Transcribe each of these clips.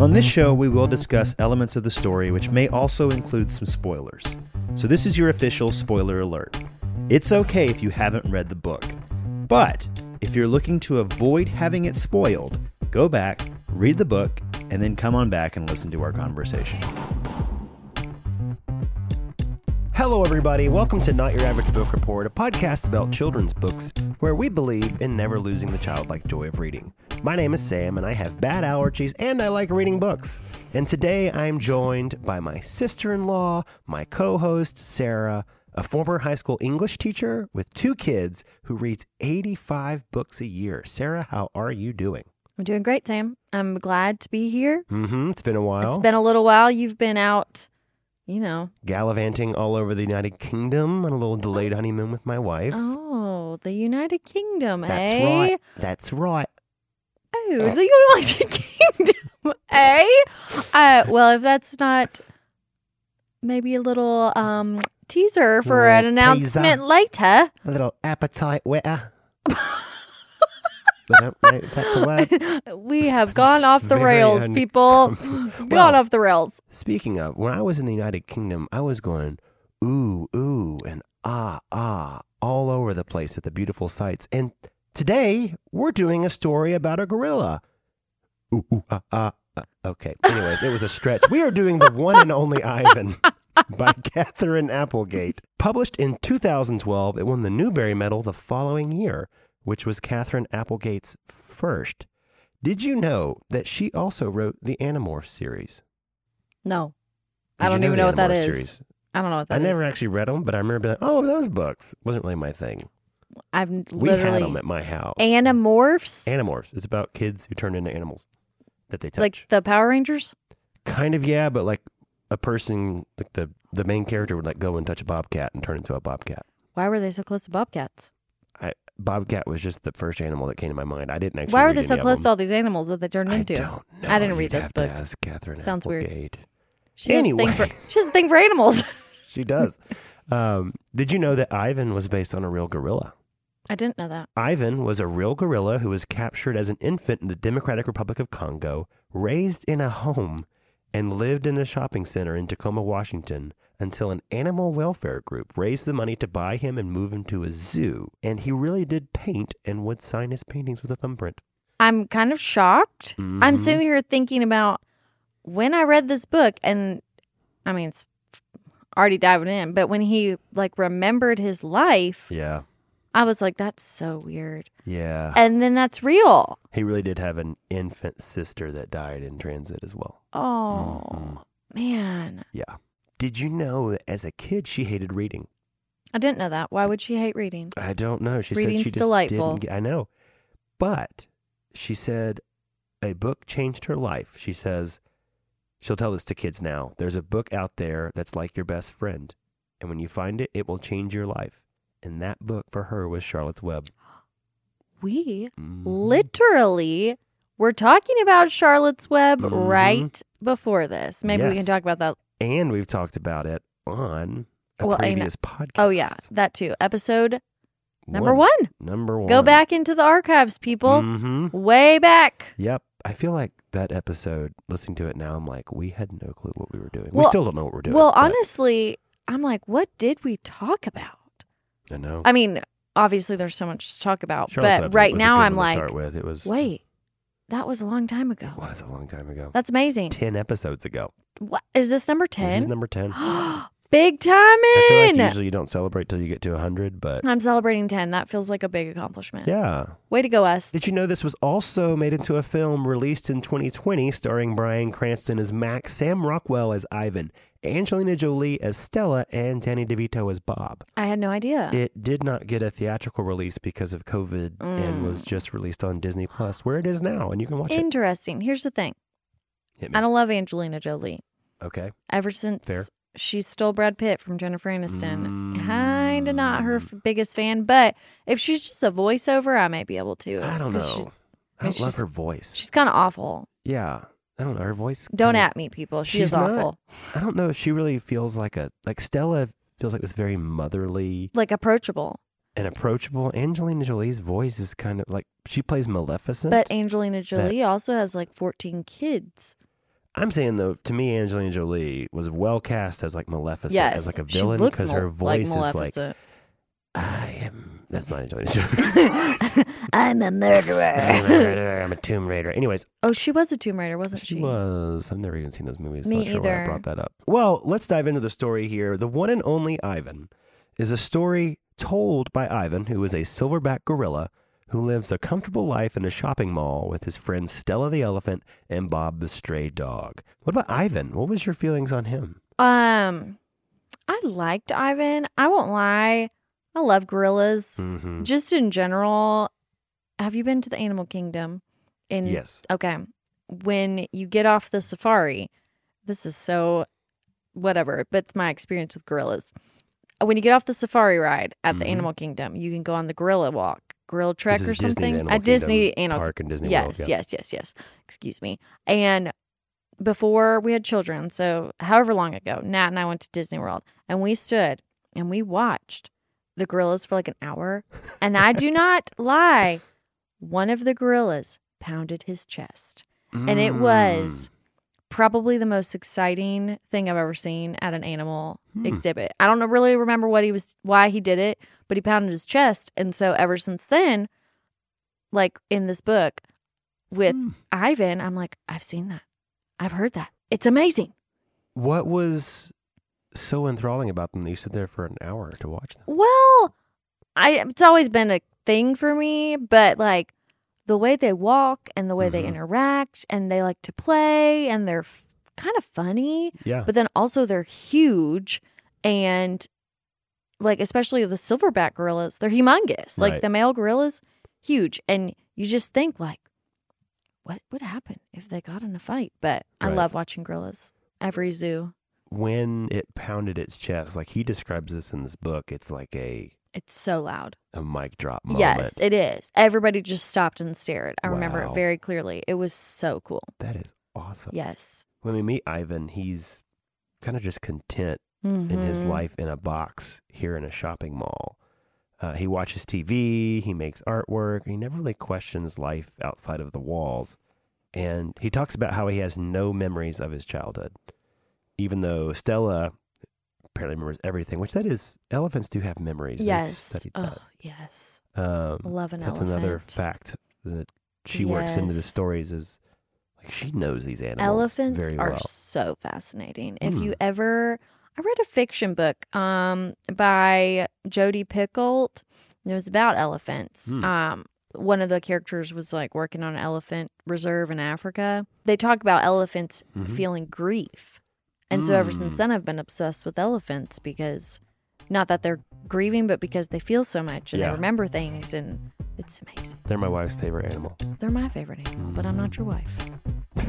On this show, mm-hmm. we will discuss elements of the story which may also include some spoilers. So, this is your official spoiler alert. It's okay if you haven't read the book, but if you're looking to avoid having it spoiled, go back, read the book, and then come on back and listen to our conversation. Hello, everybody. Welcome to Not Your Average Book Report, a podcast about children's books where we believe in never losing the childlike joy of reading. My name is Sam, and I have bad allergies, and I like reading books. And today I'm joined by my sister in law, my co host, Sarah, a former high school English teacher with two kids who reads 85 books a year. Sarah, how are you doing? I'm doing great, Sam. I'm glad to be here. Mm hmm. It's been a while. It's been a little while. You've been out, you know. gallivanting all over the United Kingdom on a little delayed honeymoon with my wife. Oh, the United Kingdom, That's eh? right. That's right. Oh, the United Kingdom, eh? Uh, well, if that's not maybe a little um teaser for Little an announcement later. A little appetite wetter. I don't know if that's a word. we have gone off the Very rails, un- people. Well- gone off the rails. Speaking of, when I was in the United Kingdom, I was going ooh, ooh, and ah, ah, all over the place at the beautiful sights. And today, we're doing a story about a gorilla. Ooh, ooh, ah, ah. ah. Okay. Anyways, it was a stretch. We are doing the one and only Ivan by Katherine Applegate. Published in 2012, it won the Newbery Medal the following year, which was Katherine Applegate's first. Did you know that she also wrote the Animorphs series? No, Did I don't you even know what that Animorphs is. series? I don't know what that I is. never actually read them, but I remember being like, oh, those books. Wasn't really my thing. I've We had them at my house. Animorphs, Animorphs. It's about kids who turn into animals that they touch. like the Power Rangers. kind of, yeah, but like a person, like the, the main character would like go and touch a bobcat and turn into a bobcat. Why were they so close to bobcats? I, bobcat was just the first animal that came to my mind. I didn't actually Why were they so close to all these animals that they turned into? I don't know. I didn't read You'd those have to books. ask Katherine Sounds weird. Applegate. She has, a thing Anyway. for, she has a thing for animals. She does. um, did you know that Ivan was based on a real gorilla? I didn't know that. Ivan was a real gorilla who was captured as an infant in the Democratic Republic of Congo, raised in a home, and lived in a shopping center in Tacoma, Washington until an animal welfare group raised the money to buy him and move him to a zoo. And he really did paint and would sign his paintings with a thumbprint. I'm kind of shocked. I'm Mhm. sitting here thinking about when I read this book, and I mean, it's already diving in, but when he like remembered his life, Yeah. I was like, that's so weird. Yeah. And then that's real. He really did have an infant sister that died in transit as well. Oh, Mhm. man. Yeah. Did you know that as a kid she hated reading? I didn't know that. Why would she hate reading? I don't know. She Reading's said she just delightful. didn't. Get, I know, but she said a book changed her life. She says she'll tell this to kids now. There's a book out there that's like your best friend, and when you find it, it will change your life. And that book for her was Charlotte's Web. We Mhm. literally were talking about Charlotte's Web Mhm. right before this. Maybe we can talk about that. and we've talked about it on a Well, previous podcast. Oh, yeah, that too. Episode number one. Number one. Go back into the archives, people. hmm Way back. Yep. I feel like that episode, listening to it now, I'm like, we had no clue what we were doing. we still don't know what we're doing. Well, but honestly, I'm like, what did we talk about? I know. I mean, obviously, there's so much to talk about, Charlotte's but Web right was a now, good I'm one to like, start with. It was wait, that was a long time ago. It was a long time ago. That's amazing. Ten episodes ago. What is this number This is ten? number ten. Big time I feel like in. usually you don't celebrate till you get to hundred, but I'm celebrating ten. That feels like a big accomplishment. yeah. Way to go, us. Did you know this was also made into a film released in 2020, starring Bryan Cranston as Max, Sam Rockwell as Ivan, Angelina Jolie as Stella, and Danny DeVito as Bob? I had no idea. It did not get a theatrical release because of COVID and was Mm. just released on Disney Plus, where it is now, and you can watch it. Interesting. Here's the thing. I don't love Angelina Jolie. Okay. Ever since Fair. she stole Brad Pitt from Jennifer Aniston, Mm. kind of not her biggest fan. But if she's just a voiceover, I may be able to. I don't 'cause she- know. I don't love her voice. she's kind of awful. Yeah. I don't know. Her voice. Don't kinda- at me, people. She She's is not- awful. I don't know if she really feels like a like Stella feels like this very motherly Like approachable. and approachable. Angelina Jolie's voice is kind of like she plays Maleficent. But Angelina Jolie also has like 14 kids. I'm saying though, to me, Angelina Jolie was well cast as like Maleficent, yes, as like a villain because her voice like is like, I am. That's not Angelina Jolie. I'm a murderer. I'm a murderer. I'm a Tomb Raider. Anyways, oh, she was a Tomb Raider, wasn't she she? was. I've never even seen those movies. Me not sure why I either. brought that up. Well, let's dive into the story here. The one and only Ivan is a story told by Ivan, who is a silverback gorilla who lives a comfortable life in a shopping mall with his friends Stella the elephant and Bob the stray dog. What about Ivan? What was your feelings on him? Um, I liked Ivan. I won't lie. I love gorillas. Mm-hmm. Just in general, have you been to the animal kingdom? In Yes. okay, when you get off the safari, this is so whatever, but it's my experience with gorillas. When you get off the safari ride at the Mhm. animal kingdom, you can go on the gorilla walk, gorilla trek or Disney's something at Disney Animal Park and Disney yes, World. Yeah. yes, yes, yes. Excuse me. And before we had children, so however long ago, Nat and I went to Disney World and we stood and we watched the gorillas for like an hour. And I do not lie. One of the gorillas pounded his chest. And it was probably the most exciting thing I've ever seen at an animal Hmm. exhibit. I don't really remember what he was why he did it, but he pounded his chest. And so ever since then, like in this book with Hmm. Ivan, I'm like, I've seen that. I've heard that. It's amazing. What was so enthralling about them that you stood there for an hour to watch them? Well, I it's always been a thing for me, but like the way they walk and the way they Mhm. interact and they like to play and they're f- kind of funny, Yeah. but then also they're huge and like especially the silverback gorillas, they're humongous. Like Right. the male gorillas, huge. And you just think like what would happen if they got in a fight? But I love watching gorillas. Every zoo. When it pounded its chest, like he describes this in this book, it's like a It's so loud. a mic drop moment. Yes, it is. Everybody just stopped and stared. I remember it very clearly. It was so cool. That is awesome. Yes. When we meet Ivan, he's kind of just content in his Mhm. life in a box here in a shopping mall. Uh, he watches TV, he makes artwork, he never really questions life outside of the walls. And he talks about how he has no memories of his childhood, even though Stella apparently remembers everything, which that is, elephants do have memories. Yes. Oh, yes. Um, Love an that's elephant. another fact that she works into the stories is like she knows these animals Elephants very are well. so fascinating. If Hmm. you ever, I read a fiction book um by Jodi Picoult. and It was about elephants. Hmm. Um, one of the characters was like working on an elephant reserve in Africa. They talk about elephants Mhm. feeling grief, and so ever since Hmm. then, I've been obsessed with elephants because not that they're grieving, but because they feel so much and Yeah. they remember things, and it's amazing. They're my wife's favorite animal. They're my favorite animal, but I'm not your wife.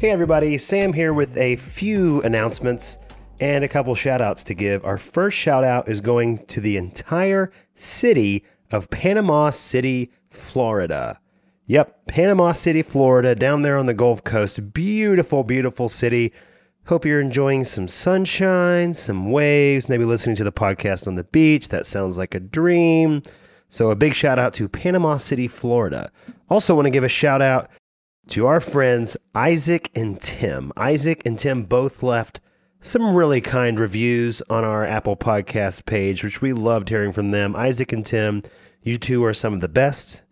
Hey everybody, Sam here with a few announcements and a couple shout outs to give. Our first shout out is going to the entire city of Panama City, Florida. Yep, Panama City, Florida, down there on the Gulf Coast. Beautiful, beautiful city. Hope you're enjoying some sunshine, some waves, maybe listening to the podcast on the beach. That sounds like a dream. So, a big shout out to Panama City, Florida. Also, want to give a shout out to our friends Isaac and Tim. Isaac and Tim both left some really kind reviews on our Apple Podcast page, which we loved hearing from them. Isaac and Tim, you two are some of the best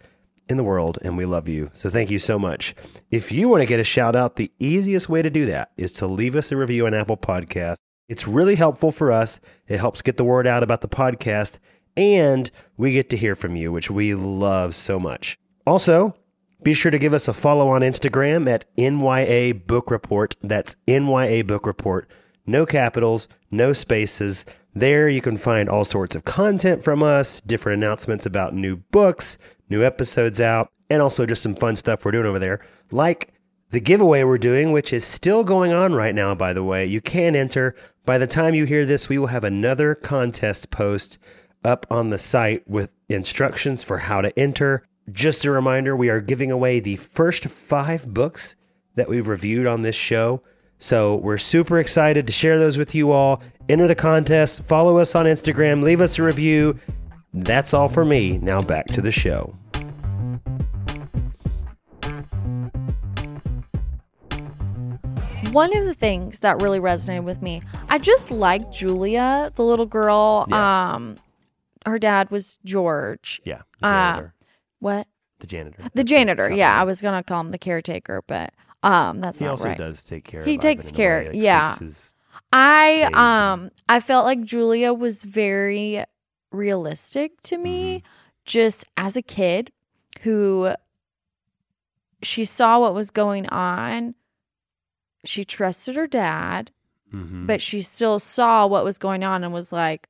in the world, and we love you. So thank you so much. If you want to get a shout out, the easiest way to do that is to leave us a review on Apple Podcast. It's really helpful for us. It helps get the word out about the podcast, and we get to hear from you, which we love so much. Also, be sure to give us a follow on Instagram at NYA Book Report. That's NYA Book Report. No capitals, no spaces. There you can find all sorts of content from us, different announcements about new books, new episodes out, and also just some fun stuff we're doing over there, like the giveaway we're doing, which is still going on right now, by the way. You can enter. By the time you hear this, we will have another contest post up on the site with instructions for how to enter. Just a reminder, we are giving away the first five books that we've reviewed on this show. So we're super excited to share those with you all. Enter the contest, follow us on Instagram, leave us a review. That's all for me. Now back to the show. One of the things that really resonated with me, I just liked Julia, the little girl. Yeah. Um, her dad was George. Yeah. Uh, what? The janitor. The janitor. Yeah, I was gonna call him the caretaker, but um, that's he not right. He also does take care. He takes care. Way, like, yeah. I um, I felt like Julia was very realistic to me Mm-hmm. just as a kid who she saw what was going on. She trusted her dad, Mhm. but she still saw what was going on and was like,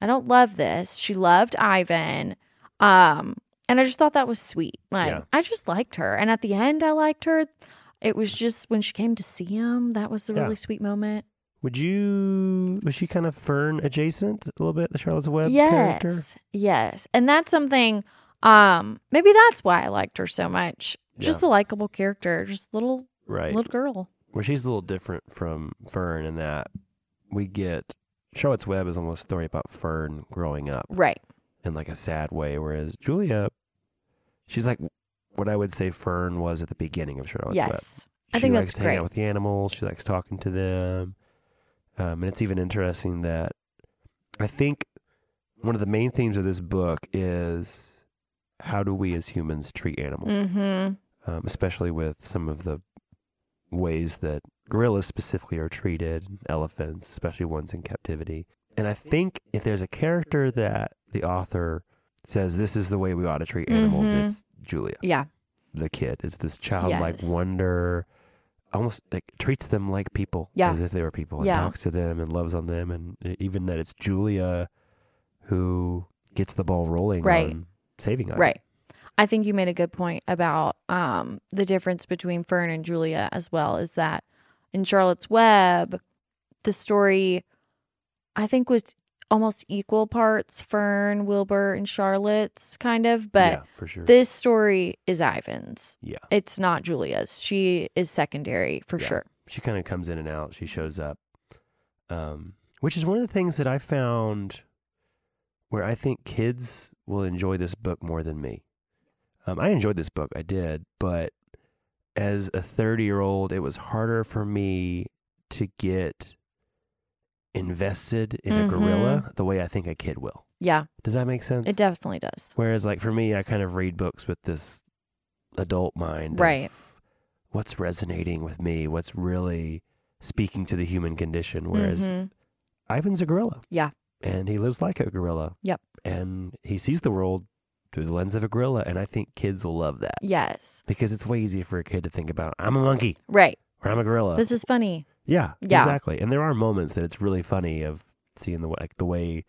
I don't love this. She loved Ivan. Um and I just thought that was sweet. Like Yeah. I just liked her. And at the end I liked her. It was just when she came to see him, that was a Yeah. really sweet moment. Would you? Was she kind of Fern adjacent a little bit? The Charlotte's Web yes, character. Yes. Yes. And that's something um maybe that's why I liked her so much. Just a likable character, just little Right. little girl. Where she's a little different from Fern in that we get Charlotte's Web is almost a story about Fern growing up Right. in like a sad way, whereas Julia, she's like what I would say Fern was at the beginning of Charlotte's Web. yes. I she think likes that's to hang great. out with the animals. She likes talking to them. Um, and it's even interesting that I think one of the main themes of this book is how do we as humans treat animals, Mhm. um, especially with some of the ways that gorillas specifically are treated, elephants, especially ones in captivity. And I think if there's a character that the author says this is the way we ought to treat animals, Mhm. it's Julia Yeah. the kid. It's this childlike Yes. wonder, almost like treats them like people, Yeah. as if they were people, and Yeah. talks to them and loves on them, and even that it's Julia who gets the ball rolling Right. on saving Ivan. Right. I think you made a good point about um, the difference between Fern and Julia as well. Is that in Charlotte's Web, the story I think was almost equal parts Fern, Wilbur, and Charlotte's kind of, but yeah, for sure. this story is Ivan's. yeah, It's not Julia's. She is secondary for Yeah. sure. she kind of comes in and out. She shows up, um, which is one of the things that I found where I think kids will enjoy this book more than me. Um, I enjoyed this book, I did, but as a 30 year old, it was harder for me to get invested in a Mhm. gorilla the way I think a kid will. Yeah, Does that make sense? it definitely does. Whereas, like for me, I kind of read books with this adult mind, of Right. What's resonating with me? What's really speaking to the human condition? Whereas Mhm. Ivan's a gorilla, Yeah. and he lives like a gorilla. Yep. and he sees the world through the lens of a gorilla, and I think kids will love that Yes. because it's way easier for a kid to think about I'm a monkey Right. or I'm a gorilla. This is funny. Yeah, Yeah. exactly. And there are moments that it's really funny of seeing the way- like the way.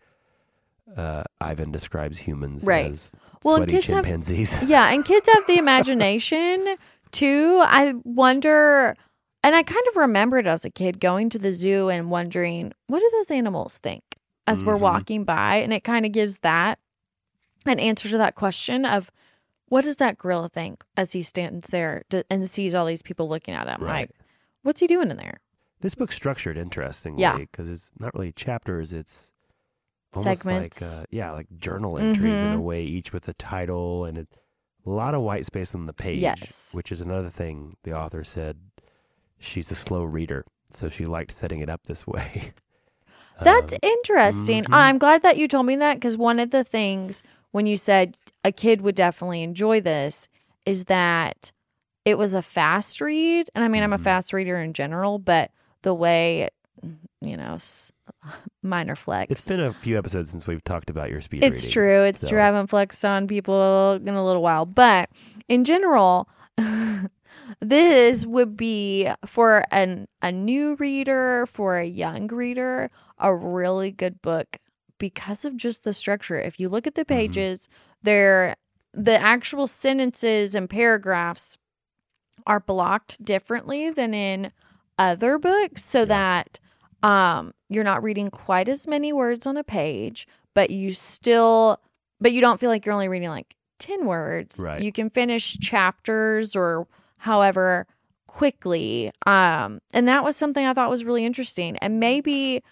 Uh, Ivan describes humans Right. as Well, sweaty kids have- chimpanzees. Yeah, and kids have the imagination too. I wonder, and I kind of remembered as a kid going to the zoo and wondering, what do those animals think as we're Mhm. walking by? And it kind of gives that an answer to that question of what does that gorilla think as he stands there and sees all these people looking at him? Right. Like, what's he doing in there? This book's structured interestingly Yeah. because it's not really chapters. It's almost Segments. like uh, yeah, like journal entries in a Mhm. way, each with a title and a lot of white space on the page. Yes. which is another thing the author said. She's a slow reader, so she liked setting it up this way. That's Um, interesting. mhm. I'm glad that you told me that because one of the things when you said a kid would definitely enjoy this is that it was a fast read. And I mean, I'm a Mhm. fast reader in general, but the way, you know, s- minor flex. it's been a few episodes since we've talked about your speed It's reading. true. It's true. I haven't flexed on people in a little while, but in general, this would be for an a new reader, for a young reader, a really good book because of just the structure. If you look at the mm-hmm. pages, they're the actual sentences and paragraphs are blocked differently than in other books so Yeah. that um you're not reading quite as many words on a page but you still but you don't feel like you're only reading like 10 words Right. you can finish chapters or however quickly um and that was something i thought was really interesting and maybe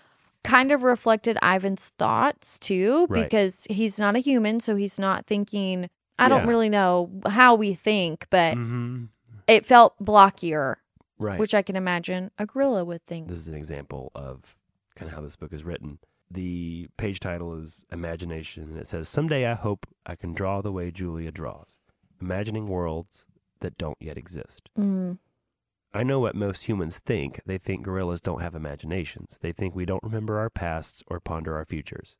kind of reflected ivan's thoughts too Right. because he's not a human so he's not thinking i don't really know how we think but Mhm. it felt blockier Right. which I can imagine a gorilla would think. this is an example of kind of how this book is written. The page title is Imagination, and it says, Someday I hope I can draw the way Julia draws, imagining worlds that don't yet exist. Mm. I know what most humans think. They think gorillas don't have imaginations. They think we don't remember our pasts or ponder our futures.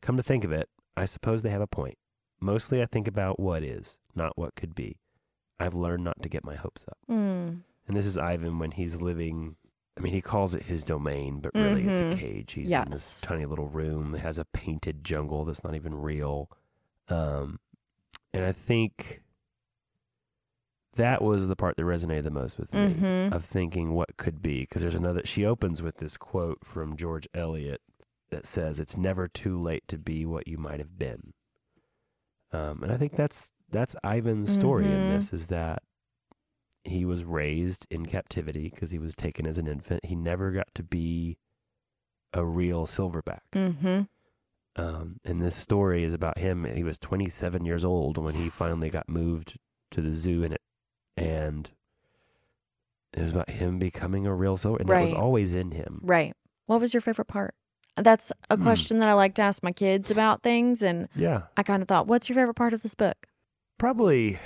Come to think of it, I suppose they have a point. Mostly I think about what is, not what could be. I've learned not to get my hopes up. Mm. And this is Ivan when he's living. I mean, he calls it his domain, but really it's Mhm. a cage. He's in this tiny little room that has a painted jungle that's not even real. Um, and I think that was the part that resonated the most with me Mhm. of thinking what could be. Because there's another. She opens with this quote from George Eliot that says, "It's never too late to be what you might have been." Um, and I think that's that's Ivan's story in Mhm. this is that he was raised in captivity because he was taken as an infant. He never got to be a real silverback. Mm-hmm. Um, and this story is about him. He was 27 years old when he finally got moved to the zoo, and it and it was about him becoming a real silver, and that was always in him. Right. What was your favorite part? That's a Hmm. question that I like to ask my kids about things. And Yeah, I kind of thought, what's your favorite part of this book? probably.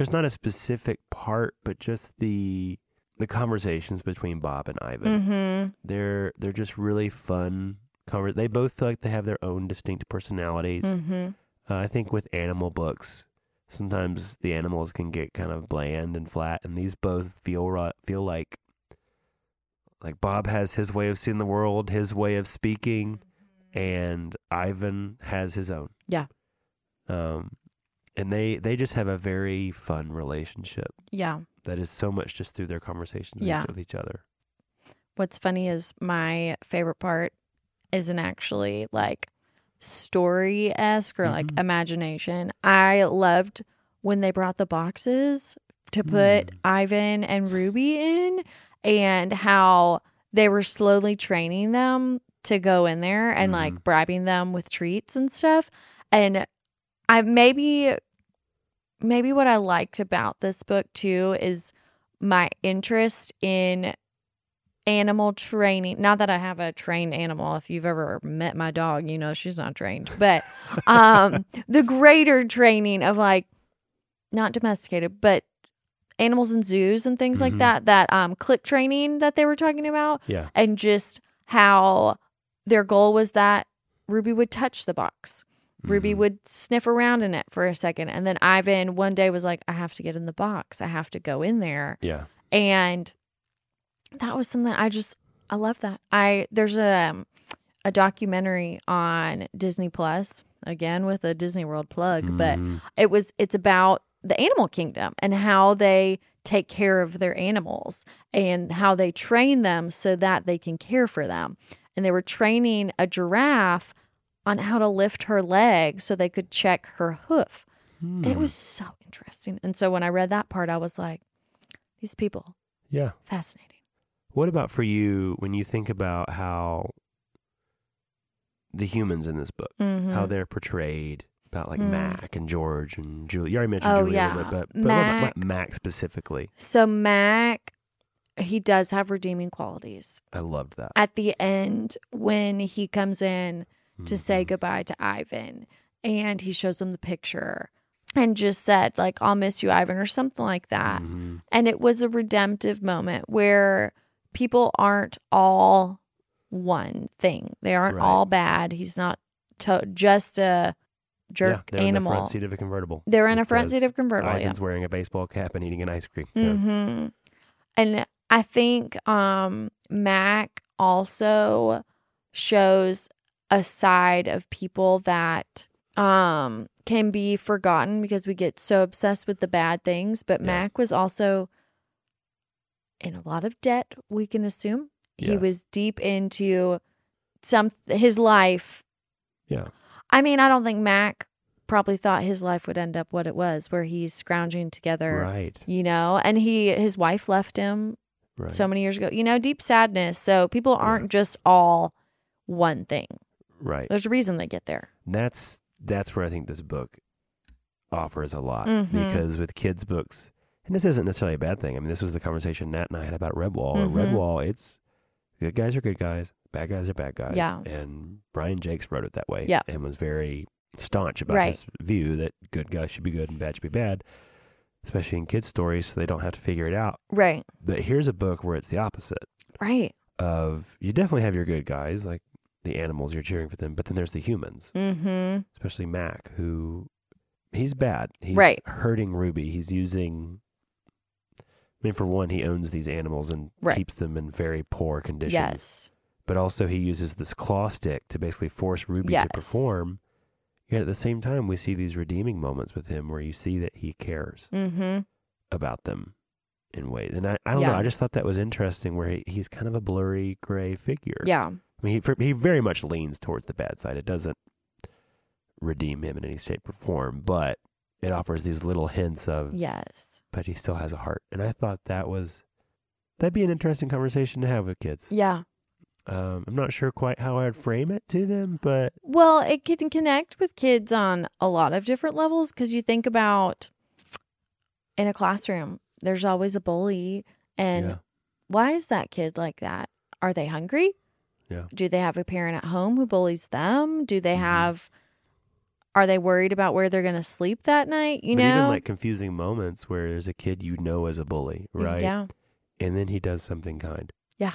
There's not a specific part, but just the the conversations between Bob and Ivan. Mm-hmm. They're they're just really fun. Conver- they both feel like they have their own distinct personalities. Mm-hmm. Uh, I think with animal books, sometimes the animals can get kind of bland and flat, and these both feel feel like like Bob has his way of seeing the world, his way of speaking, and Ivan has his own. Yeah. Um, and they they just have a very fun relationship Yeah. that is so much just through their conversations with Yeah. each- with each other. What's funny is my favorite part isn't actually like story esque or like Mhm. imagination. I loved when they brought the boxes to put Mm. Ivan and Ruby in and how they were slowly training them to go in there and like Mhm. bribing them with treats and stuff. And I maybe maybe what I liked about this book too is my interest in animal training. Not that I have a trained animal. If you've ever met my dog, you know she's not trained. But um the greater training of like not domesticated, but animals in zoos and things like Mhm. that, that um click training that they were talking about Yeah. and just how their goal was that Ruby would touch the box. Ruby Mhm. would sniff around in it for a second. And then Ivan one day was like, I have to get in the box. I have to go in there. Yeah. And that was something I just, I love that. I, there's a, um, a documentary on Disney Plus, again with a Disney World plug, but Mhm. it was it's about the animal kingdom and how they take care of their animals and how they train them so that they can care for them and they were training a giraffe on how to lift her leg so they could check her hoof and it Hmm. was so interesting and so when i read that part i was like these people yeah. fascinating What about for you when you think about how the humans in this book, Mhm. how they're portrayed, about like Mm. Mac and George and Julie? You already mentioned Oh, Julie a yeah. little bit, but, but what about Mac. Mac specifically? so mac he does have redeeming qualities I loved that. at the end when he comes in to say Mhm. goodbye to Ivan. And he shows him the picture and just said, like, I'll miss you, Ivan, or something like that. Mhm. And it was a redemptive moment where people aren't all one thing. They aren't Right. all bad. He's not to- just a jerk yeah, they're in the front seat of a convertible. they're in a front seat of convertible. Yeah. Ivan's wearing a baseball cap and eating an ice cream. cone. hmm And I think um, Mac also shows a side of people that um, can be forgotten because we get so obsessed with the bad things. But Yeah. Mac was also in a lot of debt, we can assume. He was deep into some his life. Yeah. I mean, I don't think Mac probably thought his life would end up what it was, where he's scrounging together Right. you know and he his wife left him Right. so many years ago you know deep sadness so people aren't just all one thing right. there's a reason they get there that's that's where I think this book offers a lot Mhm. because with kids books and this isn't necessarily a bad thing. I mean, this was the conversation Nat and I had about Redwall. Or Mhm. Redwall, it's good guys are good guys, bad guys are bad guys. Yeah. And Brian Jacques wrote it that way. Yeah. And was very staunch about Right. his view that good guys should be good and bad should be bad, especially in kids' stories, so they don't have to figure it out. Right. But here's a book where it's the opposite Right. of you definitely have your good guys, like the animals, you're cheering for them, but then there's the humans, Mm-hmm. especially Mac, who he's bad. He's Right. hurting Ruby. He's using I mean, for one, he owns these animals and Right. keeps them in very poor conditions. Yes. But also, he uses this claw stick to basically force Ruby Yes. to perform. Yet at the same time, we see these redeeming moments with him where you see that he cares Mm-hmm. about them in ways. And I, I don't know. I just thought that was interesting where he, he's kind of a blurry gray figure. Yeah. I mean, he, for- he very much leans towards the bad side. It doesn't redeem him in any shape or form, but it offers these little hints of, Yes. but he still has a heart. And I thought that was, that'd be an interesting conversation to have with kids. Yeah. Um, I'm not sure quite how I'd frame it to them, but Well, it can connect with kids on a lot of different levels because you think about in a classroom, there's always a bully. And yeah, why is that kid like that? Are they hungry? Yeah. Do they have a parent at home who bullies them? Do they Mhm. have, are they worried about where they're going to sleep that night? You but know? even like confusing moments where there's a kid you know as a bully, right? Yeah. And then he does something kind, Yeah.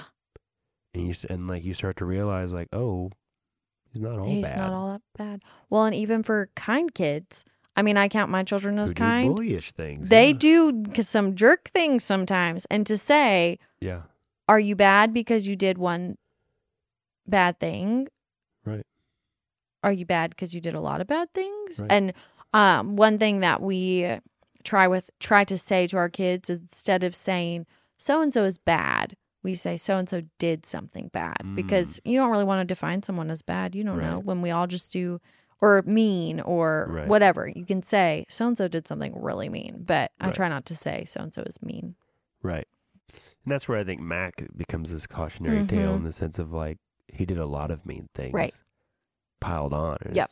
and you and like you start to realize like, oh, he's not all bad. He's bad. not all that bad. Well, and even for kind kids, I mean, I count my children as kind. bullyish things. They yeah. do some jerk things sometimes. And to say, Yeah, are you bad because you did one bad thing? Right. Are you bad because you did a lot of bad things? Right. And um, one thing that we try with try to say to our kids instead of saying so and so is bad, we say so and so did something bad because you don't really want to define someone as bad. You don't know Mm. When we all just do or mean or Right. whatever. You can say so and so did something really mean, but I Right. try not to say so and so is mean. right. And that's where I think Mac becomes this cautionary tale Mhm. in the sense of like he did a lot of mean things, Right. Piled on. and Yep.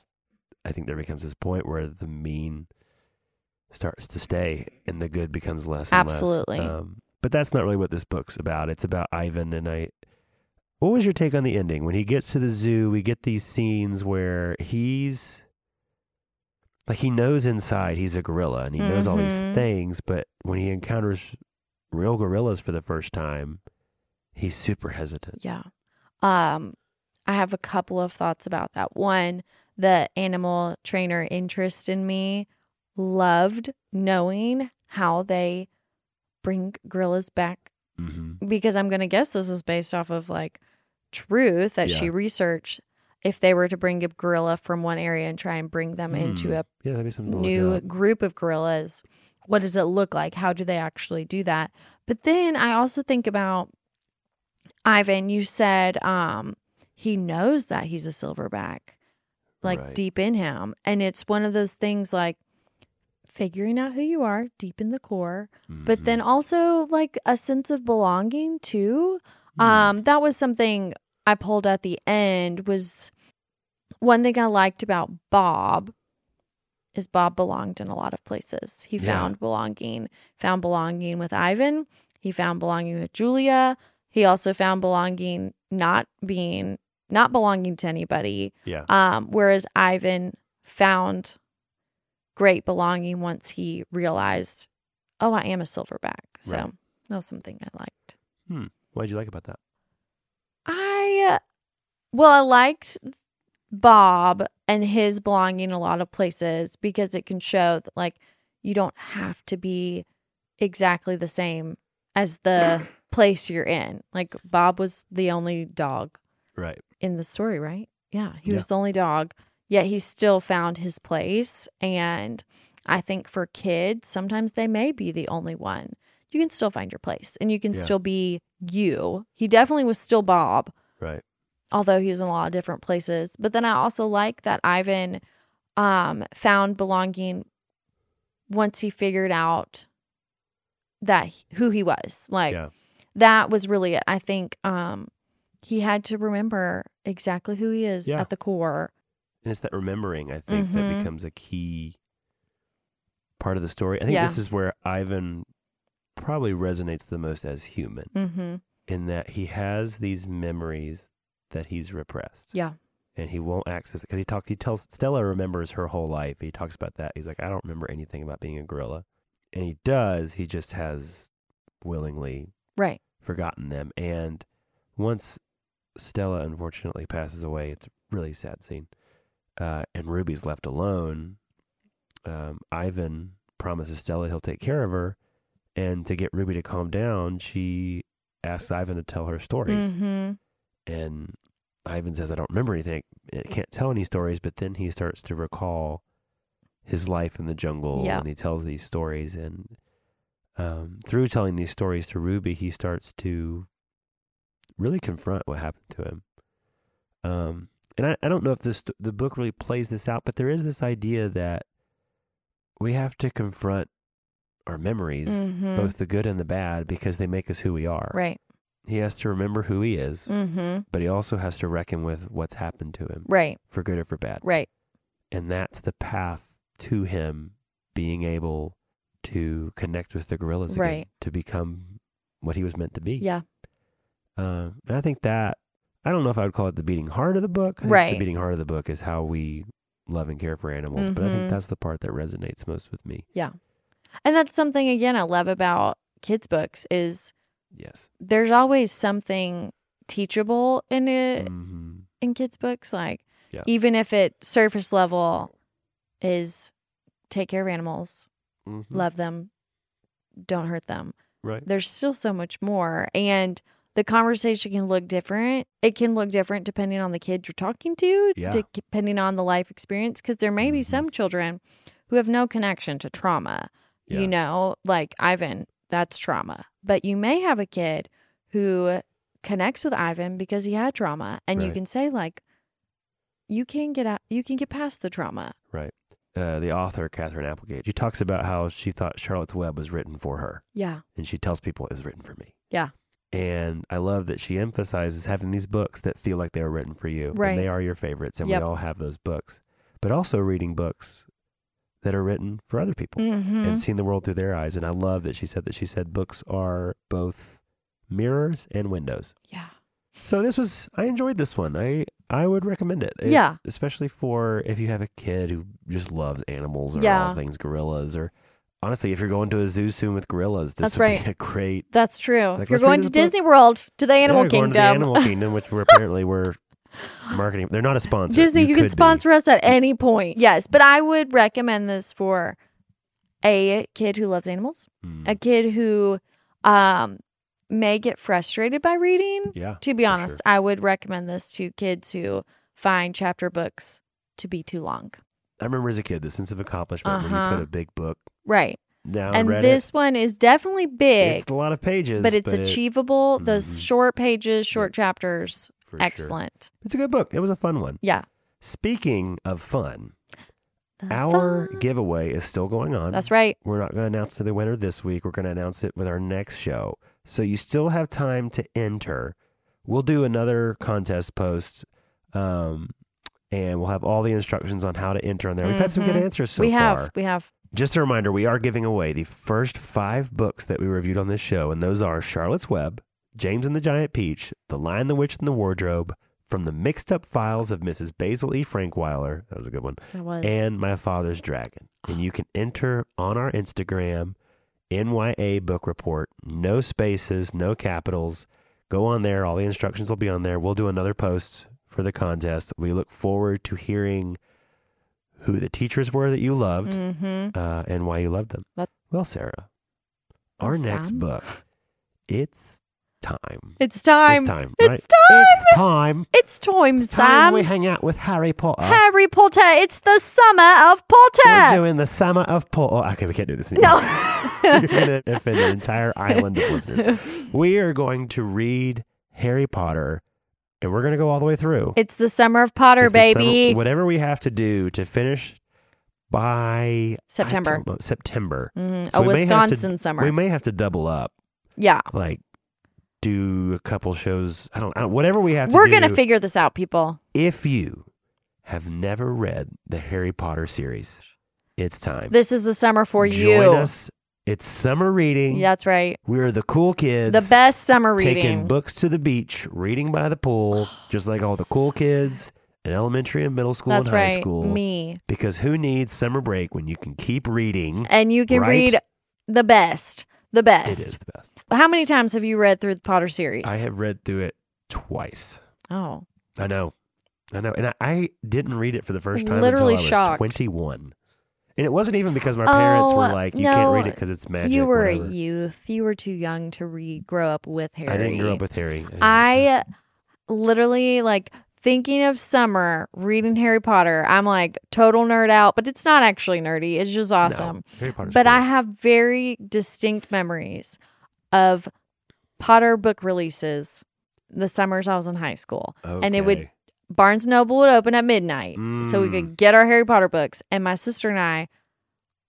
I think there becomes this point where the mean starts to stay and the good becomes less and Absolutely. less. Um, but that's not really what this book's about. It's about Ivan and I. What was your take on the ending? When he gets to the zoo, we get these scenes where he's like he knows inside he's a gorilla and he knows all these Mhm. things, but when he encounters real gorillas for the first time, he's super hesitant. Yeah. Um, I have a couple of thoughts about that. One, the animal trainer interest in me loved knowing how they bring gorillas back Mm-hmm. because I'm going to guess this is based off of like truth that she researched. If they were to bring a gorilla from one area and try and bring them into Hmm. a Yeah, that'd be something new group of gorillas. What does it look like? How do they actually do that? But then I also think about Ivan, you said um he knows that he's a silverback like Right. deep in him and it's one of those things like figuring out who you are deep in the core but Mhm. then also like a sense of belonging too Hmm. um, that was something I pulled at the end was one thing I liked about Bob is Bob belonged in a lot of places. He Yeah. found belonging, found belonging with Ivan, he found belonging with Julia. He also found belonging not being not belonging to anybody. yeah, Um, whereas Ivan found great belonging once he realized, oh, I am a silverback. So Right. that was something I liked. Hmm. what did you like about that? I well, I liked Bob and his belonging in a lot of places because it can show that like you don't have to be exactly the same as the place you're in. Like Bob was the only dog Right. in the story, right? Yeah, he Yeah. was the only dog, yet he still found his place. And I think for kids, sometimes they may be the only one. You can still find your place and you can Yeah. still be you. He definitely was still Bob, Right. although he was in a lot of different places. But then I also like that Ivan um, found belonging once he figured out that he- who he was. Like Yeah. That was really it. I think um, he had to remember exactly who he is Yeah. at the core. And it's that remembering, I think, that Mhm. becomes a key part of the story. I think Yeah. this is where Ivan probably resonates the most as human Mm-hmm. in that he has these memories that he's repressed. Yeah. And he won't access it because he talks. He tells Stella remembers her whole life. He talks about that. He's like, I don't remember anything about being a gorilla, and he does. He just has willingly Right. Forgotten them. And once Stella unfortunately passes away, it's a really sad scene. Uh, and Ruby's left alone. Um, Ivan promises Stella he'll take care of her, and to get Ruby to calm down, she asks Ivan to tell her stories. Mm-hmm. And Ivan says, "I don't remember anything. I can't tell any stories." But then he starts to recall his life in the jungle, Yeah. and he tells these stories. And um, through telling these stories to Ruby, he starts to really confront what happened to him. Um, and I, I don't know if this the book really plays this out, but there is this idea that we have to confront our memories, Mm-hmm. both the good and the bad, because they make us who we are. Right. He has to remember who he is, Mm-hmm. but he also has to reckon with what's happened to him, Right. for good or for bad. Right. And that's the path to him being able to connect with the gorillas again, to become what he was meant to be. Yeah. Uh, and I think that I don't know if I would call it the beating heart of the book. Right. The beating heart of the book is how we love and care for animals, but I think that's the part that resonates most with me. Yeah. And that's something again I love about kids books is Yes. there's always something teachable in it hmm in kids books like Yeah. even if it surface level is take care of animals, hmm love them, don't hurt them. Right. There's still so much more and the conversation can look different. It can look different depending on the kid you're talking to, Yeah. depending on the life experience because there may be Mhm. some children who have no connection to trauma. Yeah. You know, like Ivan, that's trauma. But you may have a kid who connects with Ivan because he had trauma and you can say like you can get out you can get past the trauma. Right. Uh, the author, Katherine Applegate, she talks about how she thought Charlotte's Web was written for her. Yeah. And she tells people it's written for me. Yeah. And I love that she emphasizes having these books that feel like they were written for you. Right. And they are your favorites. And Yep. we all have those books. But also reading books that are written for other people Mm-hmm. and seeing the world through their eyes. And I love that she said that she said books are both mirrors and windows. Yeah. So this was I enjoyed this one. I I would recommend it. Yeah. especially for if you have a kid who just loves animals or Yeah. all things gorillas or honestly if you're going to a zoo soon with gorillas, this That's would right. be a great That's true. like, if you're going to book. Disney World, to the Animal yeah, to the Kingdom, Animal Kingdom, which we're apparently we're marketing. They're not a sponsor. Disney, you, could can be. sponsor us at any point. Yes, but I would recommend this for a kid who loves animals, Mm, a kid who um may get frustrated by reading. yeah. To be honest, sure. I would recommend this to kids who find chapter books to be too long. I remember as a kid the sense of accomplishment when you Uh-huh. put a big book Right. down and this one is definitely big, It's a lot of pages, but it's it- achievable. Those Mhm. short pages, short chapters, for sure. excellent. It's a good book. It was a fun one. Yeah. Speaking of fun, The our fun. giveaway is still going on. That's right. We're not going to announce the winner this week. We're going to announce it with our next show. So you still have time to enter. We'll do another contest post, um, and we'll have all the instructions on how to enter on there. We've had some good Mhm. answers so we far. have. We have. Just a reminder, we are giving away the first five books that we reviewed on this show, and those are Charlotte's Web, James and the Giant Peach, The Lion, the Witch, and the Wardrobe, from the mixed up files of Mrs. Basil E. Frankweiler. That was a good one That was. and my father's dragon. And you can enter on our Instagram, NYA Book Report, no spaces, no capitals. Go on there. All the instructions will be on there. We'll do another post for the contest. We look forward to hearing who the teachers were that you loved mm-hmm. uh, and why you loved them. That- well, Sarah, our next book, it's time. It's time. It's time. It's time. It's time. It's time, It's time Sam. we hang out with Harry Potter. Harry Potter. It's the summer of Potter. We're doing the summer of Potter. Okay, we can't do this anymore. No. You're going to offend an entire island of listeners. We are going to read Harry Potter, and we're going to go all the way through. it's the summer of Potter, It's the summer- baby. whatever we have to do to finish by I September. don't know, September. Mhm. So a we may have to- Wisconsin summer. We may have to double up, yeah. like do a couple shows. I don't. I don't whatever we have to. We're do. going to figure this out, people. If you have never read the Harry Potter series, it's time. This is the summer for Join you. us It's summer reading. That's right. We're the cool kids. The best summer reading. taking books to the beach, reading by the pool, just like all the cool kids in elementary and middle school That's and high right. school. Me. Because who needs summer break when you can keep reading? And you can Right? read the best. The best. It is the best. How many times have you read through the Potter series? I have read through it twice. Oh. I know. I know. And I, I didn't read it for the first time Literally until I was shocked. 21. And it wasn't even because my parents Oh, were like, you can't read it because it's magic. you were whatever. a youth. You were too young to read grow up with Harry. I didn't grow up with Harry. I literally like thinking of summer reading Harry Potter. I'm like total nerd out, but it's not actually nerdy. It's just No, awesome. Harry Potter's But I have very distinct memories of Potter book releases the summers I was in high school. and it would- Okay. Barnes Noble would open at midnight so we Mm. could get our Harry Potter books. And my sister and I,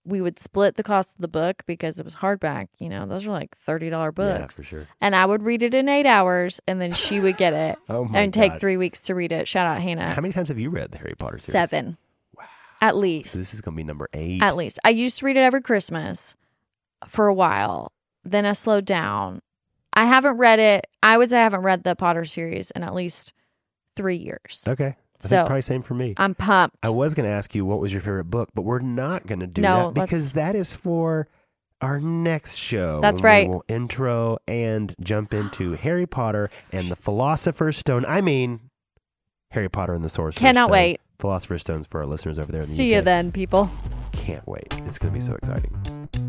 we would split the cost of the book because it was hardback. You know, those are like $30 Yeah, books. for sure. and I would read it in eight hours and then she would get it Oh my and take three weeks to read it. Shout out Hannah. How many times have you read the Harry Potter series? Seven. wow. At least. So this is going to be number eight. At least. I used to read it every Christmas for a while. Then I slowed down. I haven't read it. I would say I haven't read the Potter series in at least three years. Okay. I So, think probably same for me. I'm pumped. I was going to ask you what was your favorite book, but we're not going to do No, that because that is for our next show. That's right. will intro and jump into Harry Potter and the Philosopher's Stone. I mean, Harry Potter and the Sorcerer's Cannot Stone. wait. Philosopher's Stones for our listeners over there in the See UK. you then, people. Can't wait. It's going to be so exciting.